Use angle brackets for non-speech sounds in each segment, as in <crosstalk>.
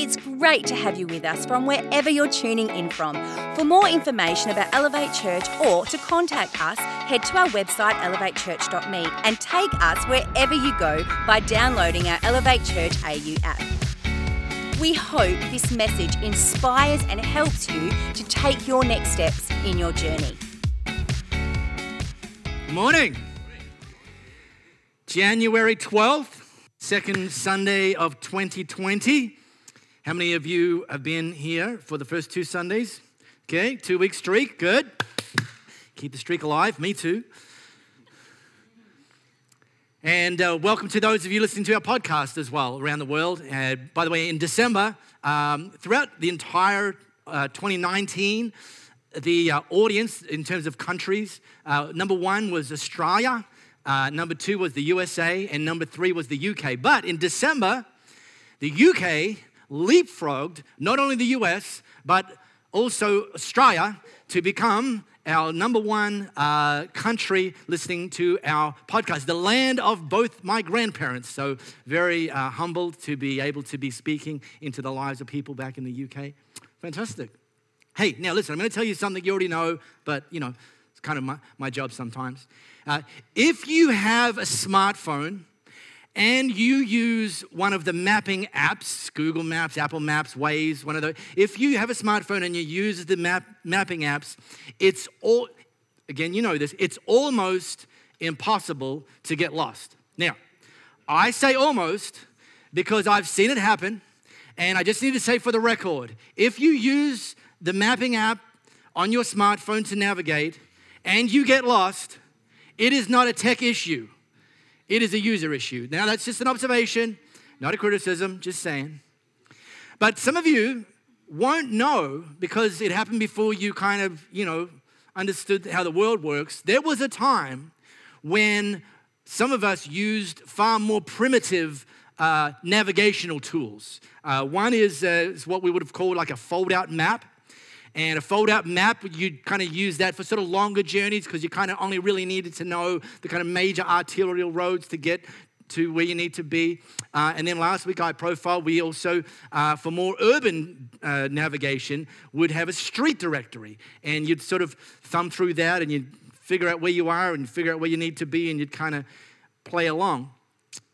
It's great to have you with us from wherever you're tuning in from. For more information about Elevate Church or to contact us, head to our website elevatechurch.me and take us wherever you go by downloading our Elevate Church AU app. We hope this message inspires and helps you to take your next steps in your journey. Good morning. January 12th, second Sunday of 2020. How many of you have been here for the first two Sundays? Okay, two week streak, good. Keep the streak alive, me too. And uh, welcome to those of you listening to our podcast as well around the world. Uh, by the way, in December, um, throughout the entire uh, 2019, the uh, audience in terms of countries, uh, number one was Australia, uh, number two was the USA, and number three was the UK. But in December, the UK leapfrogged not only the US, but also Australia to become our number one uh, country listening to our podcast, the land of both my grandparents. So, very uh, humbled to be able to be speaking into the lives of people back in the UK. Fantastic. Hey, now listen, I'm going to tell you something you already know, but you know, it's kind of my, my job sometimes. Uh, if you have a smartphone and you use one of the mapping apps, Google Maps, Apple Maps, Waze, one of those, if you have a smartphone and you use the map, mapping apps, it's all, again, you know this, it's almost impossible to get lost. Now, I say almost because I've seen it happen, and I just need to say for the record if you use the mapping app on your smartphone to navigate and you get lost, it is not a tech issue. It is a user issue. Now, that's just an observation, not a criticism, just saying. But some of you won't know because it happened before you kind of, you know, understood how the world works. There was a time when some of us used far more primitive uh, navigational tools. Uh, one is, uh, is what we would have called like a fold out map. And a fold out map, you'd kind of use that for sort of longer journeys because you kind of only really needed to know the kind of major arterial roads to get to where you need to be. Uh, and then last week I profiled, we also, uh, for more urban uh, navigation, would have a street directory. And you'd sort of thumb through that and you'd figure out where you are and figure out where you need to be and you'd kind of play along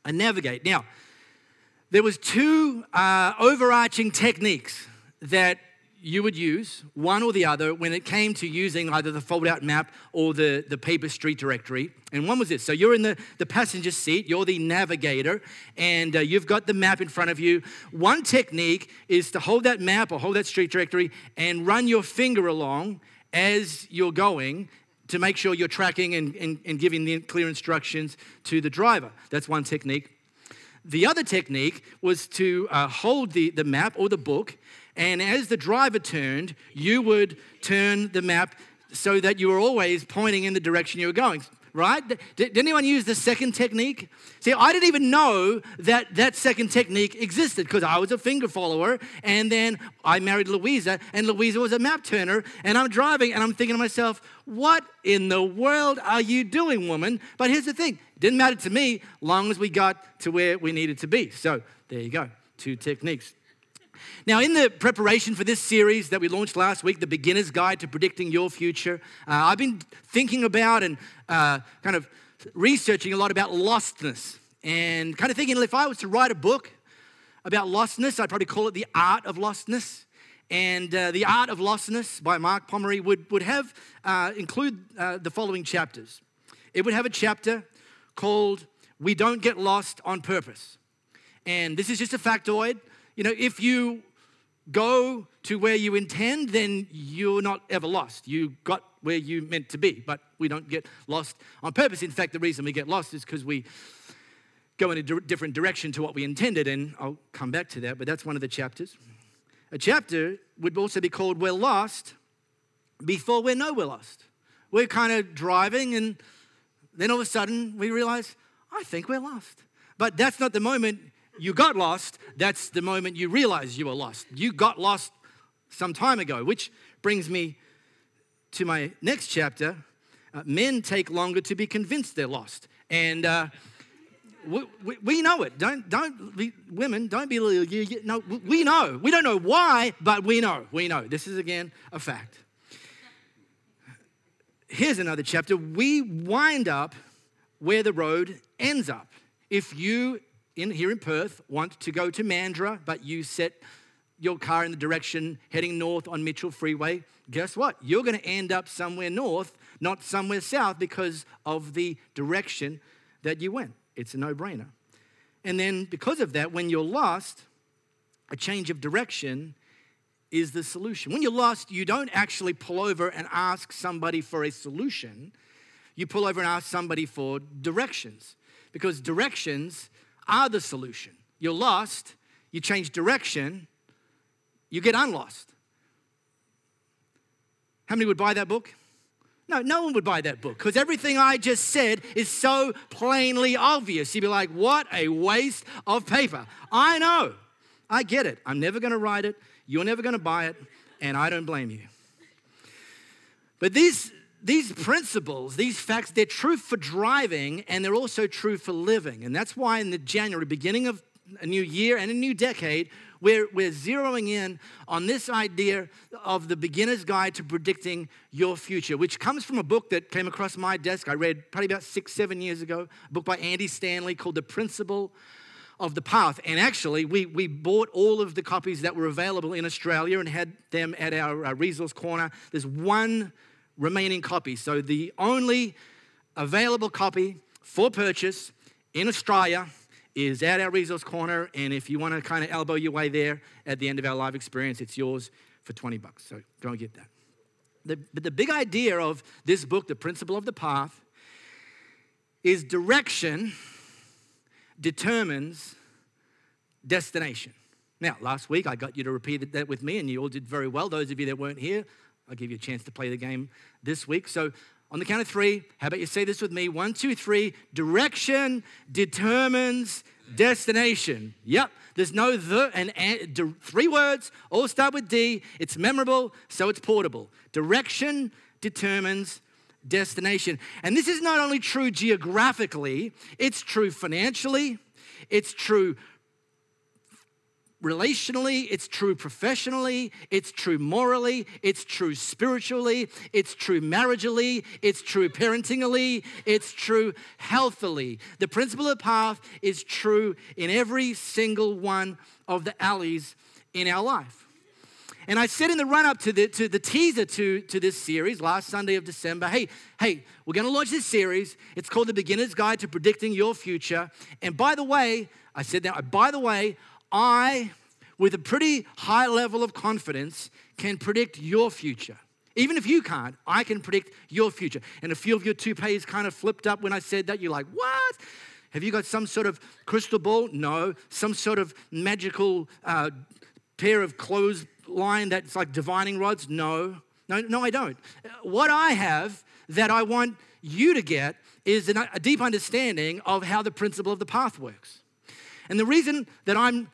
and navigate. Now, there was two uh, overarching techniques that you would use, one or the other, when it came to using either the fold out map or the, the paper street directory. And one was this so you're in the, the passenger seat, you're the navigator, and uh, you've got the map in front of you. One technique is to hold that map or hold that street directory and run your finger along as you're going to make sure you're tracking and, and, and giving the clear instructions to the driver. That's one technique. The other technique was to uh, hold the, the map or the book and as the driver turned, you would turn the map so that you were always pointing in the direction you were going, right? Did, anyone use the second technique? See, I didn't even know that that second technique existed because I was a finger follower. And then I married Louisa, and Louisa was a map turner. And I'm driving, and I'm thinking to myself, what in the world are you doing, woman? But here's the thing didn't matter to me long as we got to where we needed to be. So there you go, two techniques. Now, in the preparation for this series that we launched last week, The Beginner's Guide to Predicting Your Future, uh, I've been thinking about and uh, kind of researching a lot about lostness and kind of thinking if I was to write a book about lostness, I'd probably call it The Art of Lostness. And uh, The Art of Lostness by Mark Pomeroy would, would have, uh, include uh, the following chapters. It would have a chapter called We Don't Get Lost on Purpose. And this is just a factoid. You know, if you go to where you intend, then you're not ever lost. You got where you meant to be, but we don't get lost on purpose. In fact, the reason we get lost is because we go in a different direction to what we intended, and I'll come back to that, but that's one of the chapters. A chapter would also be called We're Lost before we know we're lost. We're kind of driving, and then all of a sudden we realize, I think we're lost. But that's not the moment you got lost, that's the moment you realize you were lost. You got lost some time ago, which brings me to my next chapter. Uh, men take longer to be convinced they're lost. And uh, We, we, we know it. Don't, don't be, women, don't be, you, no, we know. We don't know why, but we know. We know. This is, again, a fact. Here's another chapter. We wind up where the road ends up. If you, in, here in Perth, want to go to Mandurah, but you set your car in the direction heading north on Mitchell Freeway, guess what? You're going to end up somewhere north, not somewhere south, because of the direction that you went. It's a no brainer. And then, because of that, when you're lost, a change of direction is the solution. When you're lost, you don't actually pull over and ask somebody for a solution. You pull over and ask somebody for directions because directions are the solution. You're lost, you change direction, you get unlost. How many would buy that book? No, no one would buy that book because everything I just said is so plainly obvious. You'd be like, what a waste of paper. I know. I get it. I'm never going to write it. You're never going to buy it. And I don't blame you. But these, these principles, these facts, they're true for driving and they're also true for living. And that's why in the January, beginning of a new year and a new decade, we're, we're zeroing in on this idea of the beginner's guide to predicting your future, which comes from a book that came across my desk. I read probably about six, seven years ago, a book by Andy Stanley called The Principle of the Path. And actually, we, we bought all of the copies that were available in Australia and had them at our, our resource corner. There's one remaining copy. So the only available copy for purchase in Australia is at our resource corner. And if you want to kind of elbow your way there at the end of our live experience, it's yours for 20 bucks. So go and get that. The, but the big idea of this book, The Principle of the Path, is direction determines destination. Now, last week I got you to repeat that with me, and you all did very well. Those of you that weren't here, I'll give you a chance to play the game this week. So on the count of three, how about you say this with me? One, two, three. Direction determines destination. Yep. There's no the and, and three words, all start with D. It's memorable, so it's portable. Direction determines destination. And this is not only true geographically, it's true financially, it's true relationally, it's true professionally, it's true morally, it's true spiritually, it's true marriagely, it's true parentingly, it's true healthily. The principle of path is true in every single one of the alleys in our life. And I said in the run up to the, to the teaser to, to this series last Sunday of December hey, hey, we're going to launch this series. It's called The Beginner's Guide to Predicting Your Future. And by the way, I said that, by the way, I, with a pretty high level of confidence, can predict your future. Even if you can't, I can predict your future. And a few of your toupees kind of flipped up when I said that. You're like, what? Have you got some sort of crystal ball? No. Some sort of magical uh, pair of clothesline that's like divining rods? No. No, no, I don't. What I have that I want you to get is a deep understanding of how the principle of the path works. And the reason that I'm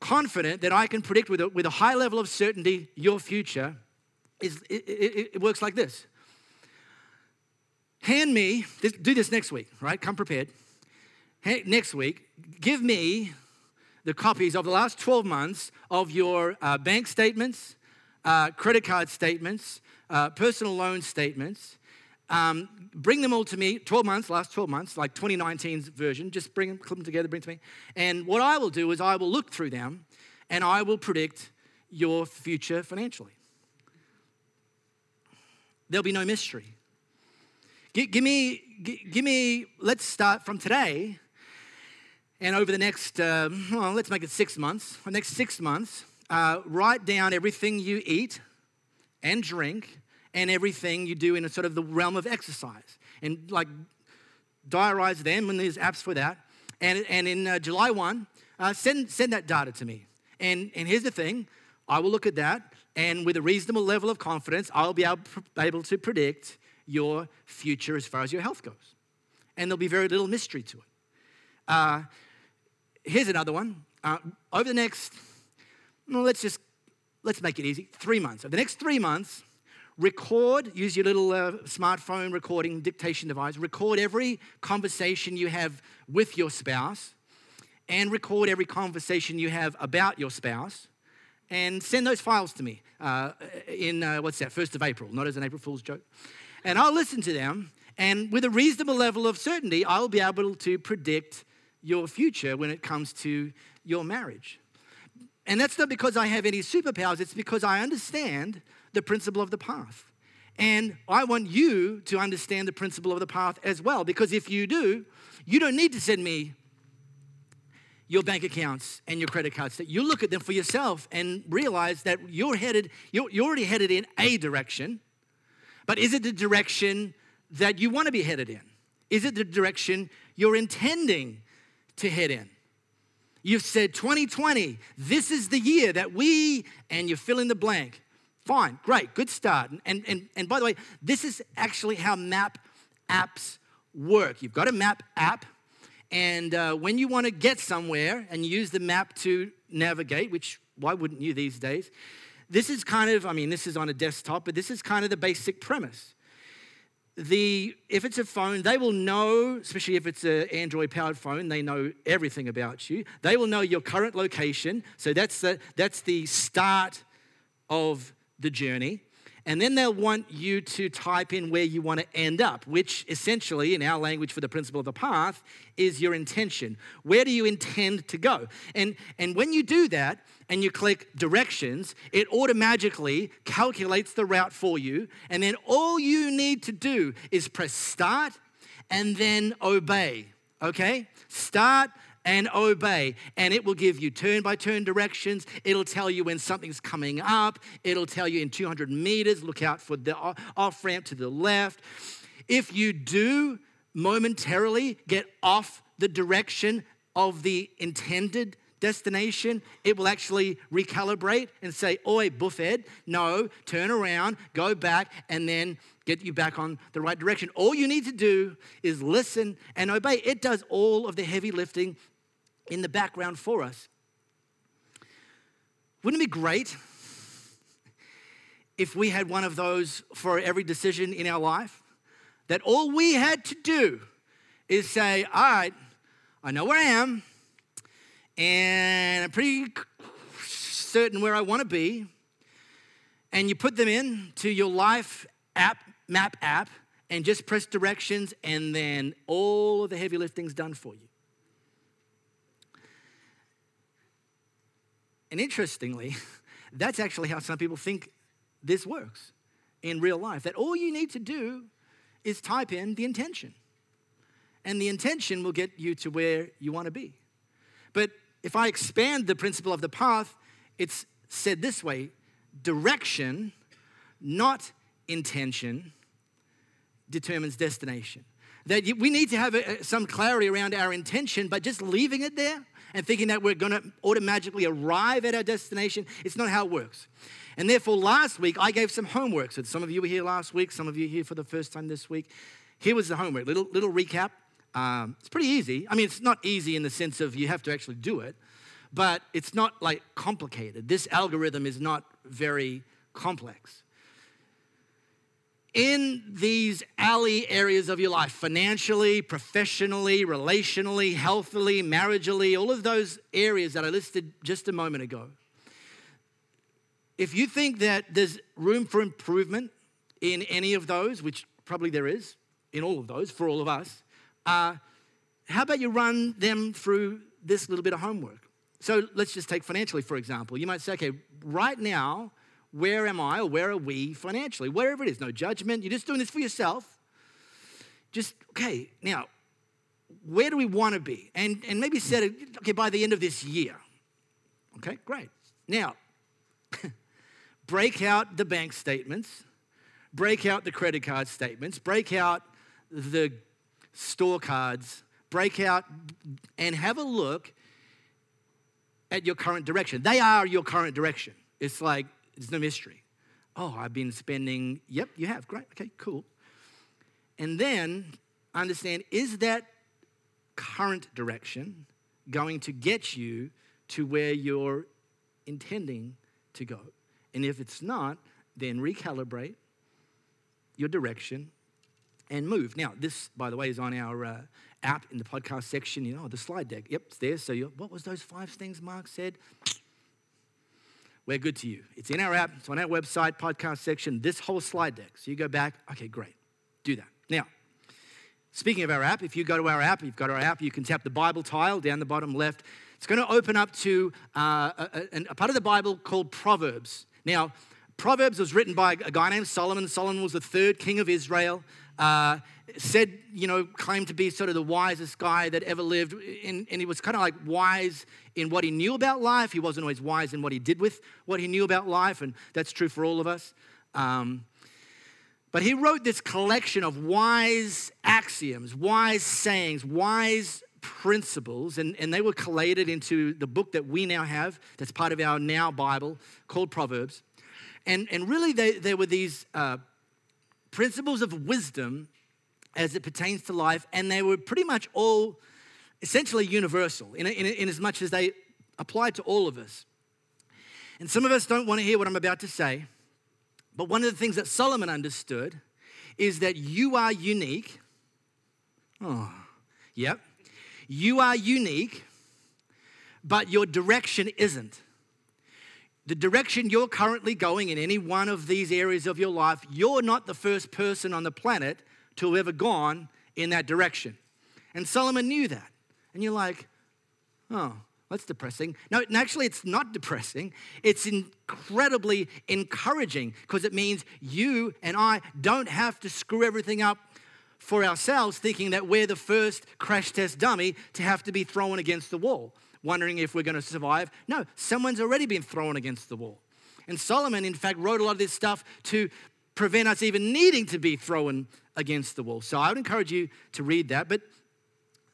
confident that I can predict with a, with a high level of certainty your future is it, it, it works like this. Hand me, this, do this next week, right? Come prepared. Hey, next week, give me the copies of the last 12 months of your uh, bank statements, uh, credit card statements, uh, personal loan statements, um, bring them all to me, 12 months, last 12 months, like 2019's version, just bring them, clip them together, bring them to me. And what I will do is I will look through them and I will predict your future financially. There'll be no mystery. Give, give me, give, give me, let's start from today. And over the next, uh, well, let's make it six months, the next six months, uh, write down everything you eat and drink and everything you do in a sort of the realm of exercise. And like diarize them, and there's apps for that. And, and in uh, July 1, uh, send, send that data to me. And, and here's the thing I will look at that, and with a reasonable level of confidence, I'll be able, able to predict your future as far as your health goes. And there'll be very little mystery to it. Uh, here's another one. Uh, over the next, well, let's just, let's make it easy, three months. Over the next three months, record, use your little uh, smartphone recording dictation device, record every conversation you have with your spouse, and record every conversation you have about your spouse, and send those files to me uh, in, uh, what's that, 1st of April, not as an April Fool's joke. And I'll listen to them, and with a reasonable level of certainty, I'll be able to predict your future when it comes to your marriage. And that's not because I have any superpowers, it's because I understand the principle of the path. And I want you to understand the principle of the path as well, because if you do, you don't need to send me your bank accounts and your credit cards. That you look at them for yourself and realize that you're headed, you're, you're already headed in a direction, but is it the direction that you want to be headed in? Is it the direction you're intending to head in? You've said 2020, this is the year that we, and you fill in the blank. Fine, great, good start. And, and, and by the way, this is actually how map apps work. You've got a map app, and uh, when you want to get somewhere and use the map to navigate, which why wouldn't you these days? This is kind of, I mean, this is on a desktop, but this is kind of the basic premise the if it's a phone they will know especially if it's an android powered phone they know everything about you they will know your current location so that's the that's the start of the journey and then they'll want you to type in where you want to end up which essentially in our language for the principle of the path is your intention where do you intend to go and and when you do that and you click directions, it automatically calculates the route for you. And then all you need to do is press start and then obey. Okay? Start and obey. And it will give you turn by turn directions. It'll tell you when something's coming up. It'll tell you in 200 meters, look out for the off ramp to the left. If you do momentarily get off the direction of the intended destination, it will actually recalibrate and say, Oi, buffet, no, turn around, go back, and then get you back on the right direction. All you need to do is listen and obey. It does all of the heavy lifting in the background for us. Wouldn't it be great if we had one of those for every decision in our life? That all we had to do is say, All right, I know where I am and I'm pretty certain where I want to be. And you put them in to your life app, map app, and just press directions, and then all of the heavy lifting's done for you. And interestingly, <laughs> that's actually how some people think this works in real life. That all you need to do is type in the intention, and the intention will get you to where you want to be. But if I expand the principle of the path, it's said this way direction, not intention, determines destination. That we need to have some clarity around our intention, but just leaving it there and thinking that we're going to automatically arrive at our destination, it's not how it works. And therefore, last week I gave some homework. So some of you were here last week, some of you here for the first time this week. Here was the homework. Little little recap. Um, it's pretty easy. I mean, it's not easy in the sense of you have to actually do it, but it's not like complicated. This algorithm is not very complex. In these alley areas of your life, financially, professionally, relationally, healthily, marriageally, all of those areas that I listed just a moment ago, if you think that there's room for improvement in any of those, which probably there is in all of those for all of us, uh, how about you run them through this little bit of homework? So let's just take financially, for example. You might say, okay, right now, where am I or where are we financially? Wherever it is, no judgment. You're just doing this for yourself. Just, okay, now, where do we want to be? And, and maybe set it, okay, by the end of this year. Okay, great. Now, <laughs> break out the bank statements, break out the credit card statements, break out the store cards, break out and have a look at your current direction. They are your current direction. It's like, it's no mystery. Oh, I've been spending, yep, you have. Great. Okay, cool. And then understand is that current direction going to get you to where you're intending to go? And if it's not, then recalibrate your direction and move. Now, this, by the way, is on our uh, app in the podcast section. You know, the slide deck. Yep, it's there. So, what was those five things Mark said? We're good to you. It's in our app. It's on our website, podcast section. This whole slide deck. So you go back. Okay, great. Do that. Now, speaking of our app, if you go to our app, you've got our app. You can tap the Bible tile down the bottom left. It's going to open up to uh, a, a, a part of the Bible called Proverbs. Now, Proverbs was written by a guy named Solomon. Solomon was the third king of Israel. Uh, said, you know, claimed to be sort of the wisest guy that ever lived. And, and he was kind of like wise in what he knew about life. He wasn't always wise in what he did with what he knew about life. And that's true for all of us. Um, but he wrote this collection of wise axioms, wise sayings, wise principles, and, and they were collated into the book that we now have, that's part of our Now Bible, called Proverbs. And, and really, they, they were these uh, principles of wisdom as it pertains to life, and they were pretty much all essentially universal in, in, in as much as they applied to all of us. And some of us don't want to hear what I'm about to say, but one of the things that Solomon understood is that you are unique. Oh, yep. You are unique, but your direction isn't. The direction you're currently going in any one of these areas of your life, you're not the first person on the planet to have ever gone in that direction. And Solomon knew that. And you're like, oh, that's depressing. No, actually, it's not depressing. It's incredibly encouraging because it means you and I don't have to screw everything up for ourselves thinking that we're the first crash test dummy to have to be thrown against the wall, wondering if we're going to survive. No, someone's already been thrown against the wall. And Solomon, in fact, wrote a lot of this stuff to prevent us even needing to be thrown against the wall. So I would encourage you to read that. But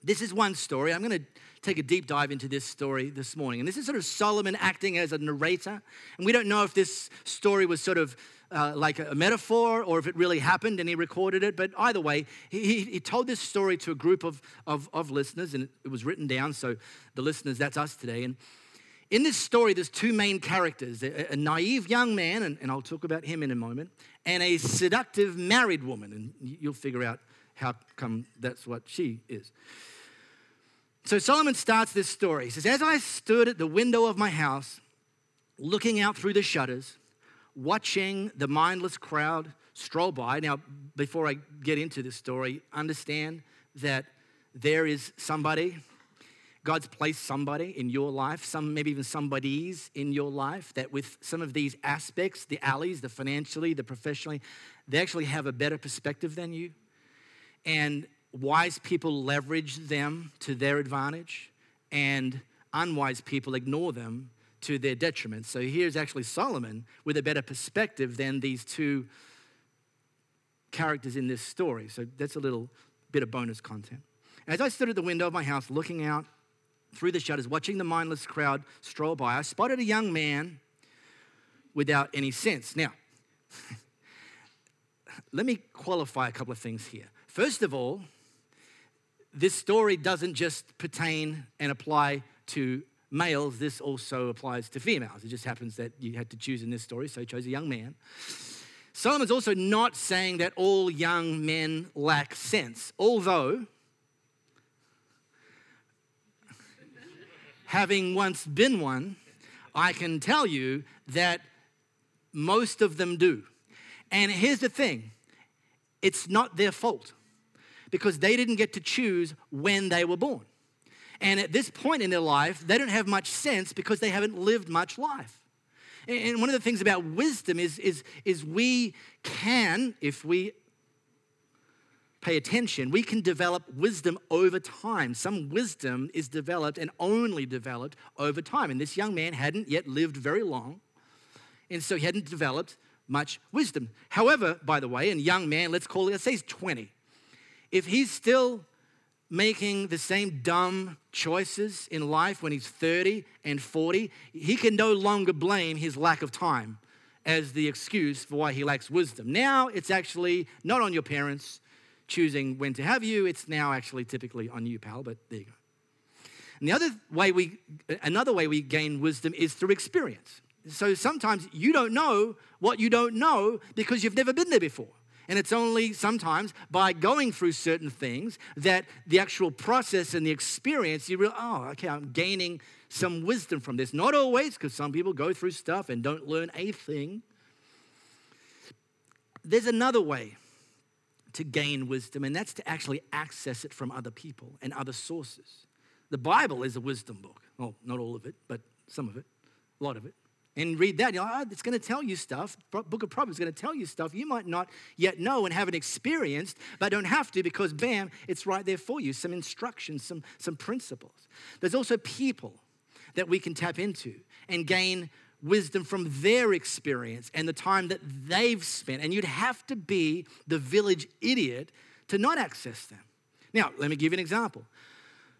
this is one story. I'm going to take a deep dive into this story this morning. And this is sort of Solomon acting as a narrator. And we don't know if this story was sort of uh, like a metaphor or if it really happened and he recorded it. But either way, he, he told this story to a group of, of, of listeners and it was written down. So the listeners, that's us today. And in this story, there's two main characters a, a naive young man, and, and I'll talk about him in a moment, and a seductive married woman. And you'll figure out how come that's what she is. So Solomon starts this story. He says, As I stood at the window of my house, looking out through the shutters, watching the mindless crowd stroll by. Now, before I get into this story, understand that there is somebody, God's placed somebody in your life, some maybe even somebodies in your life that with some of these aspects, the alleys, the financially, the professionally, they actually have a better perspective than you. And wise people leverage them to their advantage, and unwise people ignore them to their detriment. So here's actually Solomon with a better perspective than these two characters in this story. So that's a little bit of bonus content. As I stood at the window of my house looking out through the shutters, watching the mindless crowd stroll by, I spotted a young man without any sense. Now, <laughs> let me qualify a couple of things here. First of all, this story doesn't just pertain and apply to males, this also applies to females. It just happens that you had to choose in this story, so he chose a young man. Solomon's also not saying that all young men lack sense, although, having once been one, I can tell you that most of them do. And here's the thing it's not their fault because they didn't get to choose when they were born. And at this point in their life, they don't have much sense because they haven't lived much life. And one of the things about wisdom is, is, is we can, if we pay attention, we can develop wisdom over time. Some wisdom is developed and only developed over time. And this young man hadn't yet lived very long, and so he hadn't developed much wisdom. However, by the way, and young man, let's call it, let's say he's 20. If he's still making the same dumb choices in life when he's 30 and 40, he can no longer blame his lack of time as the excuse for why he lacks wisdom. Now it's actually not on your parents choosing when to have you, it's now actually typically on you, pal, but there you go. And the other way we another way we gain wisdom is through experience. So sometimes you don't know what you don't know because you've never been there before. And it's only sometimes by going through certain things that the actual process and the experience, you realize, oh, okay, I'm gaining some wisdom from this. Not always, because some people go through stuff and don't learn a thing. There's another way to gain wisdom, and that's to actually access it from other people and other sources. The Bible is a wisdom book. Well, not all of it, but some of it, a lot of it and read that. You oh, it's going to tell you stuff. Book of Proverbs is going to tell you stuff you might not yet know and haven't experienced, but don't have to because, bam, it's right there for you. Some instructions, some, some principles. There's also people that we can tap into and gain wisdom from their experience and the time that they've spent. And you'd have to be the village idiot to not access them. Now, let me give you an example.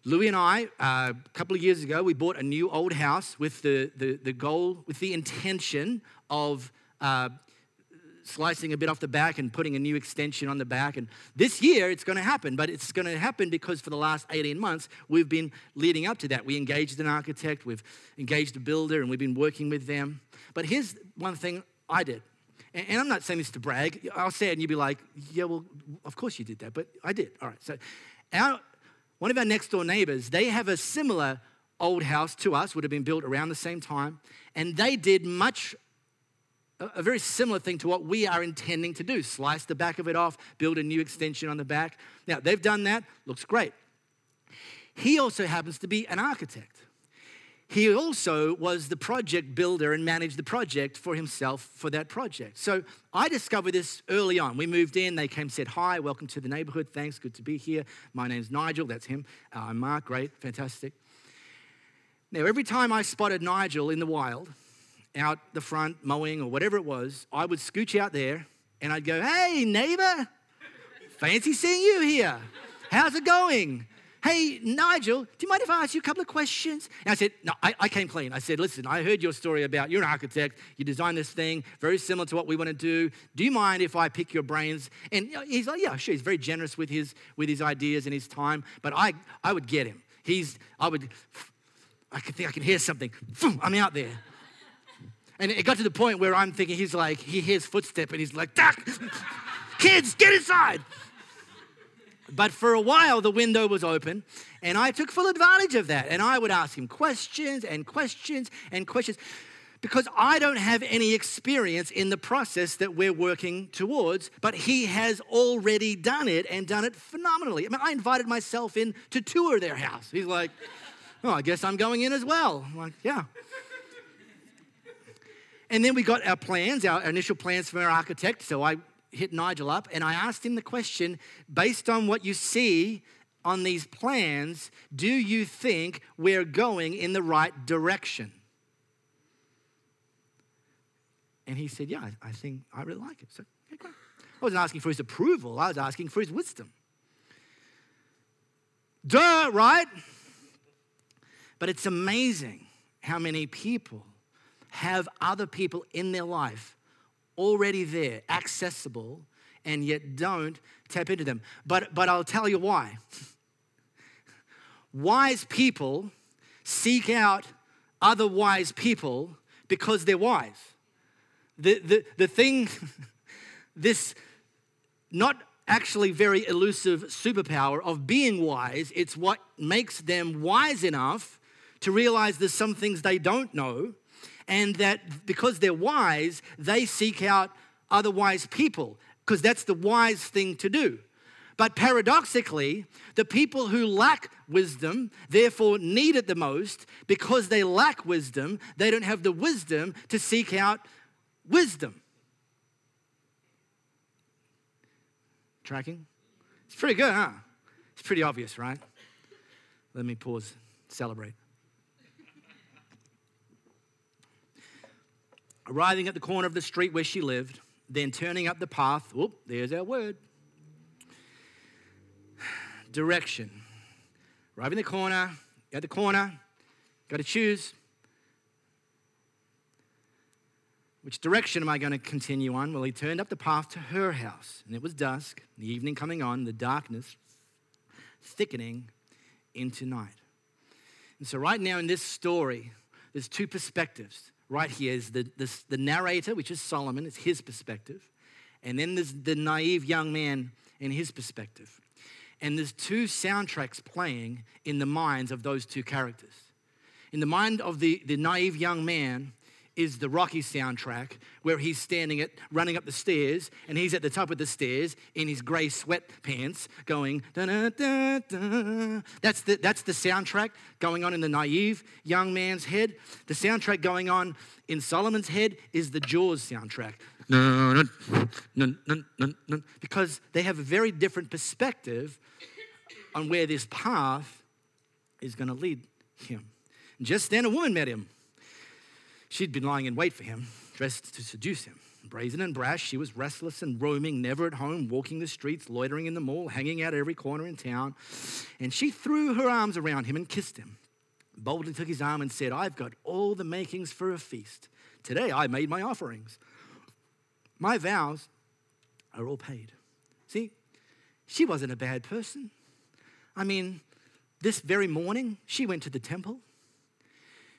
Louis and I, uh, a couple of years ago, we bought a new old house with the, the, the goal, with the intention of uh, slicing a bit off the back and putting a new extension on the back. And this year it's going to happen, but it's going to happen because for the last 18 months we've been leading up to that. We engaged an architect, we've engaged a builder, and we've been working with them. But here's one thing I did. And I'm not saying this to brag. I'll say it and you'll be like, yeah, well, of course you did that, but I did. All right. So our one of our next door neighbors, they have a similar old house to us, would have been built around the same time, and they did much a very similar thing to what we are intending to do slice the back of it off, build a new extension on the back. Now, they've done that, looks great. He also happens to be an architect. He also was the project builder and managed the project for himself for that project. So I discovered this early on. We moved in, they came, said, Hi, welcome to the neighborhood. Thanks, good to be here. My name's Nigel, that's him. Uh, I'm Mark, great, fantastic. Now, every time I spotted Nigel in the wild, out the front mowing or whatever it was, I would scooch out there and I'd go, Hey, neighbor, fancy seeing you here. How's it going? Hey, Nigel, do you mind if I ask you a couple of questions? And I said, No, I, I came clean. I said, Listen, I heard your story about you're an architect, you designed this thing very similar to what we want to do. Do you mind if I pick your brains? And he's like, Yeah, sure. He's very generous with his, with his ideas and his time, but I, I would get him. He's, I would, I could think I can hear something. I'm out there. And it got to the point where I'm thinking, he's like, he hears footstep and he's like! <laughs> Kids, get inside! But for a while, the window was open, and I took full advantage of that. And I would ask him questions and questions and questions because I don't have any experience in the process that we're working towards, but he has already done it and done it phenomenally. I mean, I invited myself in to tour their house. He's like, Oh, I guess I'm going in as well. I'm like, Yeah. And then we got our plans, our initial plans from our architect. So I hit Nigel up and I asked him the question based on what you see on these plans, do you think we're going in the right direction? And he said, Yeah, I, think I really like it. So, okay. I wasn't asking for his approval, I was asking for his wisdom. Duh, right? But it's amazing how many people have other people in their life already there, accessible, and yet don't tap into them. But, but I'll tell you why. <laughs> wise people seek out other wise people because they're wise. The, the, the thing, <laughs> this not actually very elusive superpower of being wise, it's what makes them wise enough to realize there's some things they don't know and that because they're wise, they seek out other wise people, because that's the wise thing to do. But paradoxically, the people who lack wisdom, therefore need it the most, because they lack wisdom, they don't have the wisdom to seek out wisdom. Tracking? It's pretty good, huh? It's pretty obvious, right? Let me pause, celebrate. Arriving at the corner of the street where she lived, then turning up the path. Whoop, there's our word. Direction. Arriving the corner, at the corner, got to choose. Which direction am I going to continue on? Well, he turned up the path to her house, and it was dusk, the evening coming on, the darkness thickening into night. And so, right now in this story, there's two perspectives right here is the, the narrator, which is Solomon, it's his perspective. And then there's the naive young man in his perspective. And there's two soundtracks playing in the minds of those two characters. In the mind of the, the naive young man, is the Rocky soundtrack where he's standing at running up the stairs and he's at the top of the stairs in his gray sweatpants going da da da da. That's the that's the soundtrack going on in the naive young man's head. The soundtrack going on in Solomon's head is the Jaws soundtrack. Because they have a very different perspective on where this path is going to lead him. Just then, a woman met him She'd been lying in wait for him, dressed to seduce him. Brazen and brash, she was restless and roaming, never at home, walking the streets, loitering in the mall, hanging out every corner in town. And she threw her arms around him and kissed him. Boldly took his arm and said, I've got all the makings for a feast. Today I made my offerings. My vows are all paid. See, she wasn't a bad person. I mean, this very morning, she went to the temple.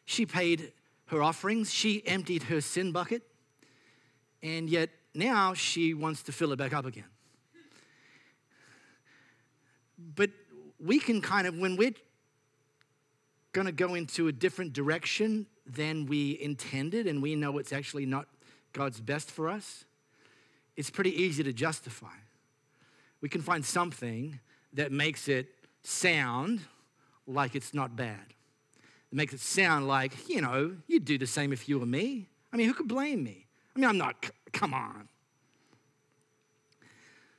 She paid her offerings, she emptied her sin bucket, and yet now she wants to fill it back up again. But we can kind of, when we're going to go into a different direction than we intended, and we know it's actually not God's best for us, it's pretty easy to justify. We can find something that makes it sound like it's not bad. It makes it sound like, you know, you'd do the same if you were me. I mean, who could blame me? I mean, I'm not, come on.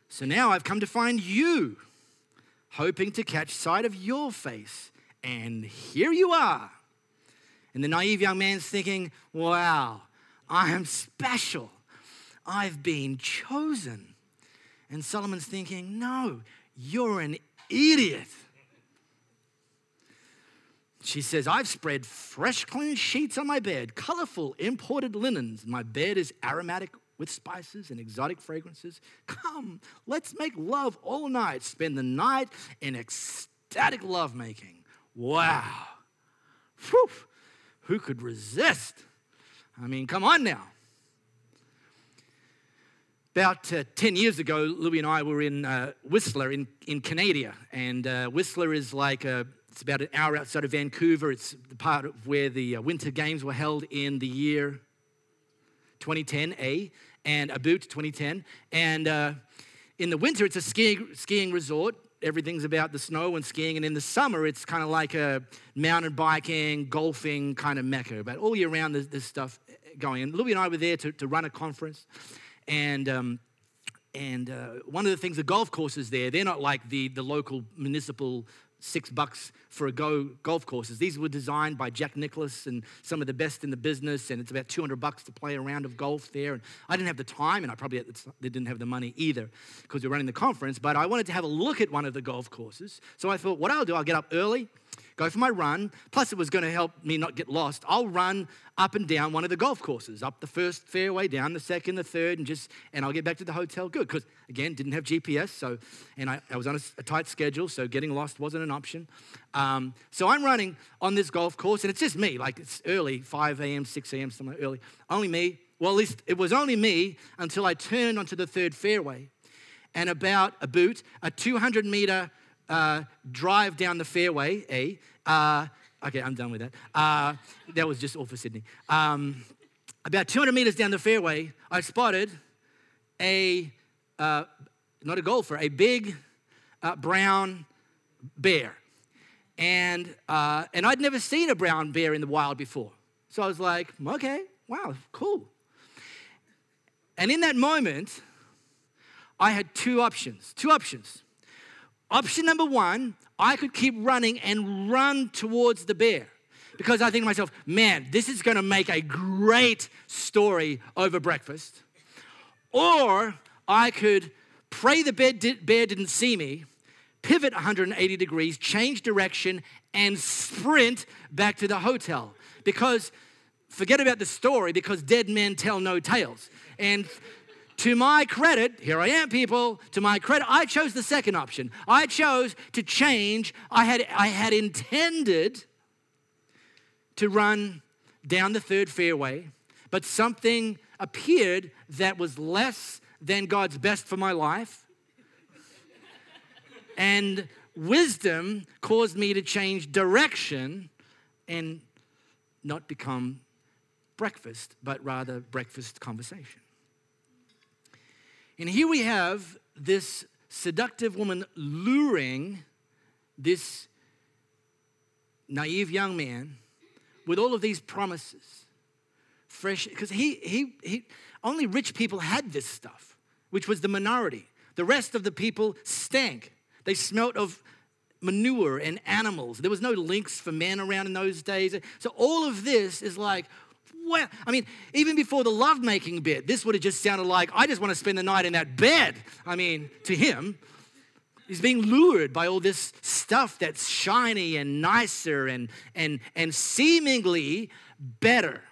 So now I've come to find you, hoping to catch sight of your face. And here you are. And the naive young man's thinking, wow, I am special. I've been chosen. And Solomon's thinking, no, you're an idiot. She says, I've spread fresh, clean sheets on my bed, colorful imported linens. My bed is aromatic with spices and exotic fragrances. Come, let's make love all night. Spend the night in ecstatic lovemaking. Wow. Whew. Who could resist? I mean, come on now. About uh, 10 years ago, Louis and I were in uh, Whistler in, in Canada. And uh, Whistler is like a it's about an hour outside of Vancouver. It's the part of where the uh, Winter Games were held in the year 2010, A, and Aboot 2010. And uh, in the winter, it's a skiing, skiing resort. Everything's about the snow and skiing. And in the summer, it's kind of like a mountain biking, golfing kind of mecca. But all year round, there's, there's stuff going. And Louis and I were there to, to run a conference. And um, and uh, one of the things, the golf courses there, they're not like the, the local municipal six bucks for a go golf courses. These were designed by Jack Nicklaus and some of the best in the business, and it's about 200 bucks to play a round of golf there. And I didn't have the time, and I probably didn't have the money either because we are running the conference, but I wanted to have a look at one of the golf courses. So I thought, what I'll do, I'll get up early, go for my run. Plus, it was going to help me not get lost. I'll run up and down one of the golf courses, up the first fairway, down the second, the third, and just and I'll get back to the hotel good. Because again, didn't have GPS, so and I, I was on a, a, tight schedule, so getting lost wasn't an option. Um, so I'm running on this golf course, and it's just me. Like it's early, 5 a.m., 6 a.m., somewhere early. Only me. Well, at least it was only me until I turned onto the third fairway, and about a boot, a 200 meter uh, drive down the fairway, A. Uh, okay, I'm done with that. Uh, that was just all for Sydney. Um, about 200 meters down the fairway, I spotted a, uh, not a golfer, a big uh, brown bear. And, and I'd never seen a brown bear in the wild before. So I was like, okay, wow, cool. And in that moment, I had two options. Two options. Option number one, I could keep running and run towards the bear because I think to myself, man, this is going to make a great story over breakfast. Or I could pray the bear didn't see me, pivot 180 degrees, change direction, and sprint back to the hotel. Because forget about the story, because dead men tell no tales. And to my credit, here I am, people. To my credit, I chose the second option. I chose to change. I had, I had intended to run down the third fairway, but something appeared that was less than God's best for my life. and wisdom caused me to change direction and not become breakfast, but rather breakfast conversation. And here we have this seductive woman luring this naive young man with all of these promises. Fresh, because he, he, he, only rich people had this stuff, which was the minority. The rest of the people stank. They smelt of manure and animals. There was no Lynx for men around in those days. So all of this is like, well, I mean, even before the lovemaking bit, this would have just sounded like, I just want to spend the night in that bed. I mean, to him, he's being lured by all this stuff that's shiny and nicer and, and, and seemingly better.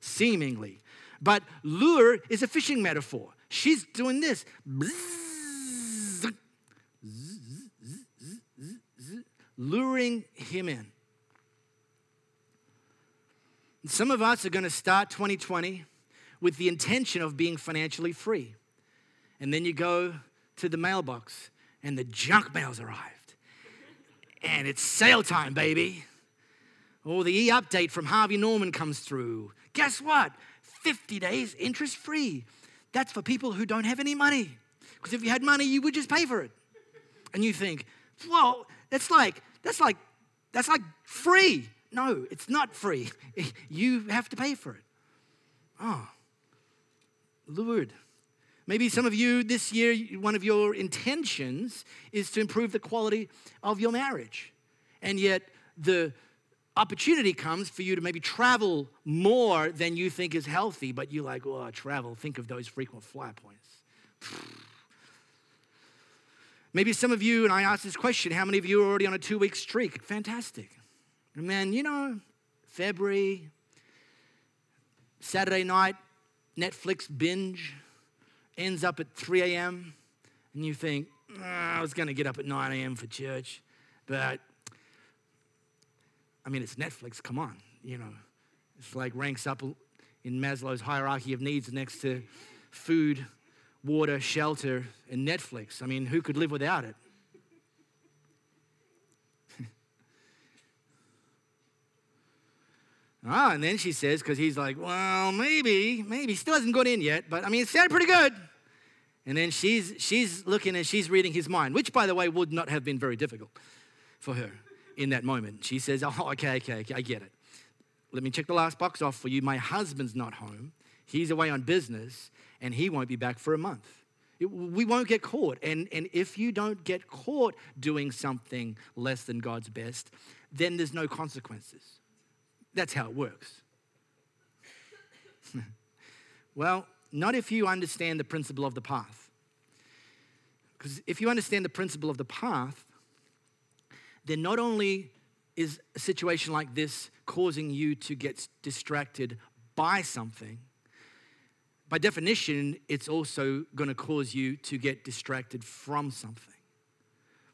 Seemingly. But lure is a fishing metaphor. She's doing this. luring him in. Some of us are going to start 2020 with the intention of being financially free. And then you go to the mailbox and the junk mail's arrived. And it's sale time, baby. Or the e update from Harvey Norman comes through. Guess what? 50 days interest free. That's for people who don't have any money. Because if you had money, you would just pay for it. And you think, well, that's like, that's like, that's like free. No, it's not free. <laughs> You have to pay for it. Oh, Lord. Maybe some of you this year, one of your intentions is to improve the quality of your marriage. And yet, the opportunity comes for you to maybe travel more than you think is healthy, but you're like, oh, travel, think of those frequent flyer points. <sighs> Maybe some of you, and I asked this question how many of you are already on a two week streak? Fantastic. And man, you know, February, Saturday night, Netflix binge ends up at 3 a.m., and you think, oh, I was going to get up at 9 a.m. for church, but I mean, it's Netflix, come on, you know. It's like ranks up in Maslow's hierarchy of needs next to food, water, shelter, and Netflix. I mean, who could live without it? Ah, and then she says, because he's like, well, maybe, maybe. Still hasn't got in yet, but I mean, it sounded pretty good. And then she's, she's looking and she's reading his mind, which, by the way, would not have been very difficult for her in that moment. She says, Oh, <laughs> okay, okay, okay, I get it. Let me check the last box off for you. My husband's not home. He's away on business and he won't be back for a month. It, we won't get caught. And, and if you don't get caught doing something less than God's best, then there's no consequences. That's how it works. <laughs> well, not if you understand the principle of the path. Because if you understand the principle of the path, then not only is a situation like this causing you to get distracted by something, by definition, it's also going to cause you to get distracted from something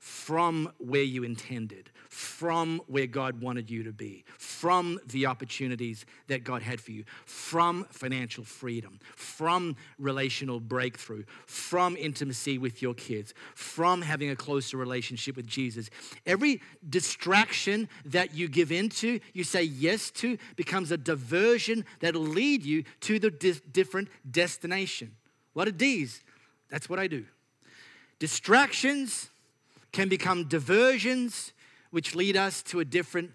from where you intended, from where God wanted you to be, from the opportunities that God had for you, from financial freedom, from relational breakthrough, from intimacy with your kids, from having a closer relationship with Jesus. Every distraction that you give into, you say yes to, becomes a diversion that'll lead you to the di- different destination. A lot of D's. That's what I do. Distractions can become diversions which lead us to a different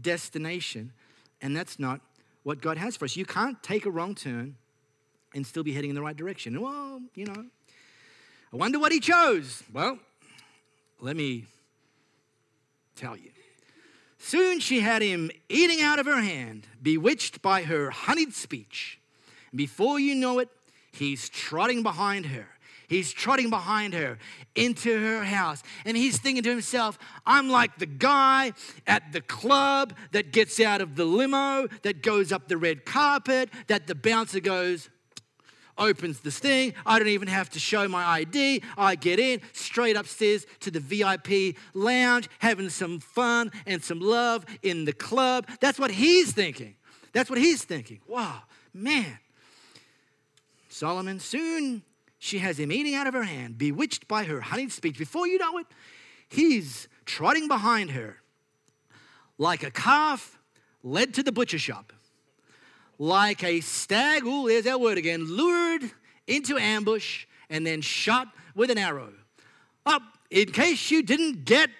destination. And that's not what God has for us. You can't take a wrong turn and still be heading in the right direction. Well, you know, I wonder what he chose. Well, let me tell you. Soon she had him eating out of her hand, bewitched by her honeyed speech. And before you know it, he's trotting behind her He's trotting behind her into her house. And he's thinking to himself, I'm like the guy at the club that gets out of the limo, that goes up the red carpet, that the bouncer goes, opens this thing. I don't even have to show my ID. I get in straight upstairs to the VIP lounge, having some fun and some love in the club. That's what he's thinking. That's what he's thinking. Wow, man. Solomon. Soon she has him eating out of her hand, bewitched by her honeyed speech. Before you know it, he's trotting behind her like a calf led to the butcher shop, like a stag, ooh, there's that word again, lured into ambush and then shot with an arrow. Up, oh, in case you didn't get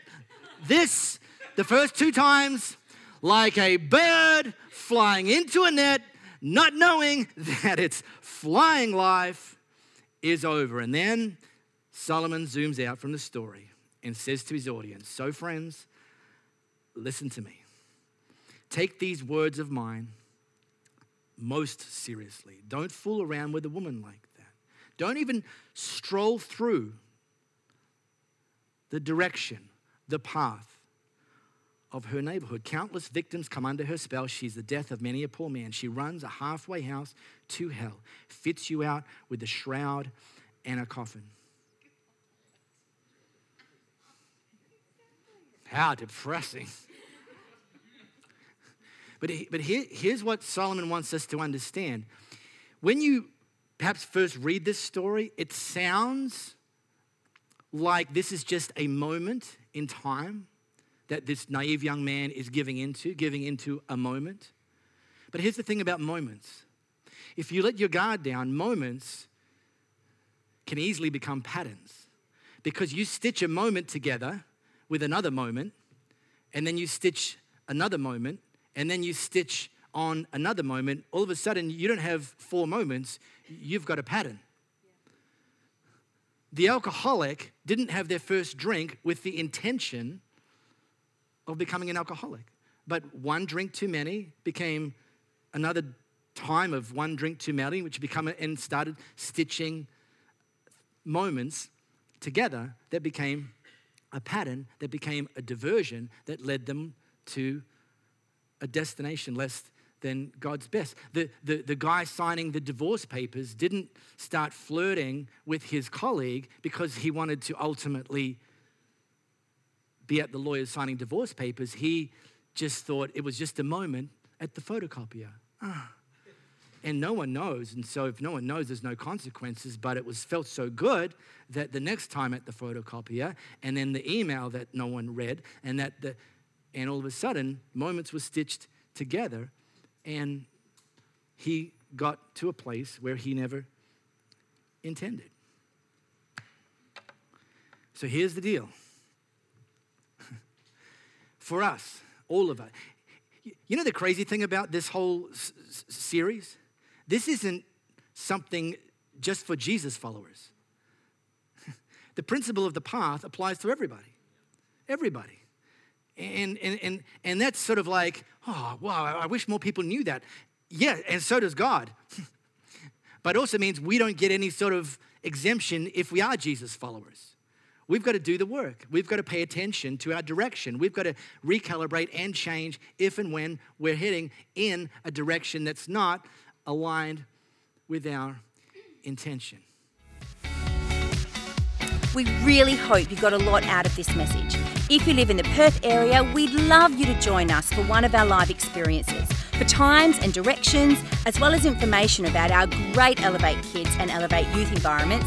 this the first two times, like a bird flying into a net, not knowing <laughs> that its flying life is over. And then Solomon zooms out from the story and says to his audience So, friends, listen to me. Take these words of mine most seriously. Don't fool around with a woman like that. Don't even stroll through the direction, the path of her neighborhood. Countless victims come under her spell. She's the death of many a poor man. She runs a halfway house to hell, fits you out with a shroud and a coffin. How depressing. But, but here, here's what Solomon wants us to understand. When you perhaps first read this story, it sounds like this is just a moment in time that this naive young man is giving into, giving into a moment. But here's the thing about moments if you let your guard down, moments can easily become patterns because you stitch a moment together with another moment, and then you stitch another moment, and then you stitch on another moment. All of a sudden, you don't have four moments, you've got a pattern. The alcoholic didn't have their first drink with the intention of becoming an alcoholic. But one drink too many became another time of one drink too many, which became and started stitching moments together that became a pattern, that became a diversion that led them to a destination less than God's best. The, the, the guy signing the divorce papers didn't start flirting with his colleague because he wanted to ultimately be at the lawyer's signing divorce papers. He just thought it was just a moment at the photocopier. And no one knows. And so, if no one knows, there's no consequences. But it was felt so good that the next time at the photocopier, and then the email that no one read, and that the, and all of a sudden, moments were stitched together, and he got to a place where he never intended. So here's the deal. For us, all of us, you know the crazy thing about this whole s- series? This isn't something just for Jesus followers. <laughs> the principle of the path applies to everybody. Everybody. And, and, and, and that's sort of like, oh, wow, I wish more people knew that. Yeah, and so does God. <laughs> but it also means we don't get any sort of exemption if we are Jesus followers. We've got to do the work. We've got to pay attention to our direction. We've got to recalibrate and change if and when we're heading in a direction that's not aligned with our intention. We really hope you got a lot out of this message. If you live in the Perth area, we'd love you to join us for one of our live experiences. For times and directions, as well as information about our great Elevate Kids and Elevate Youth environments,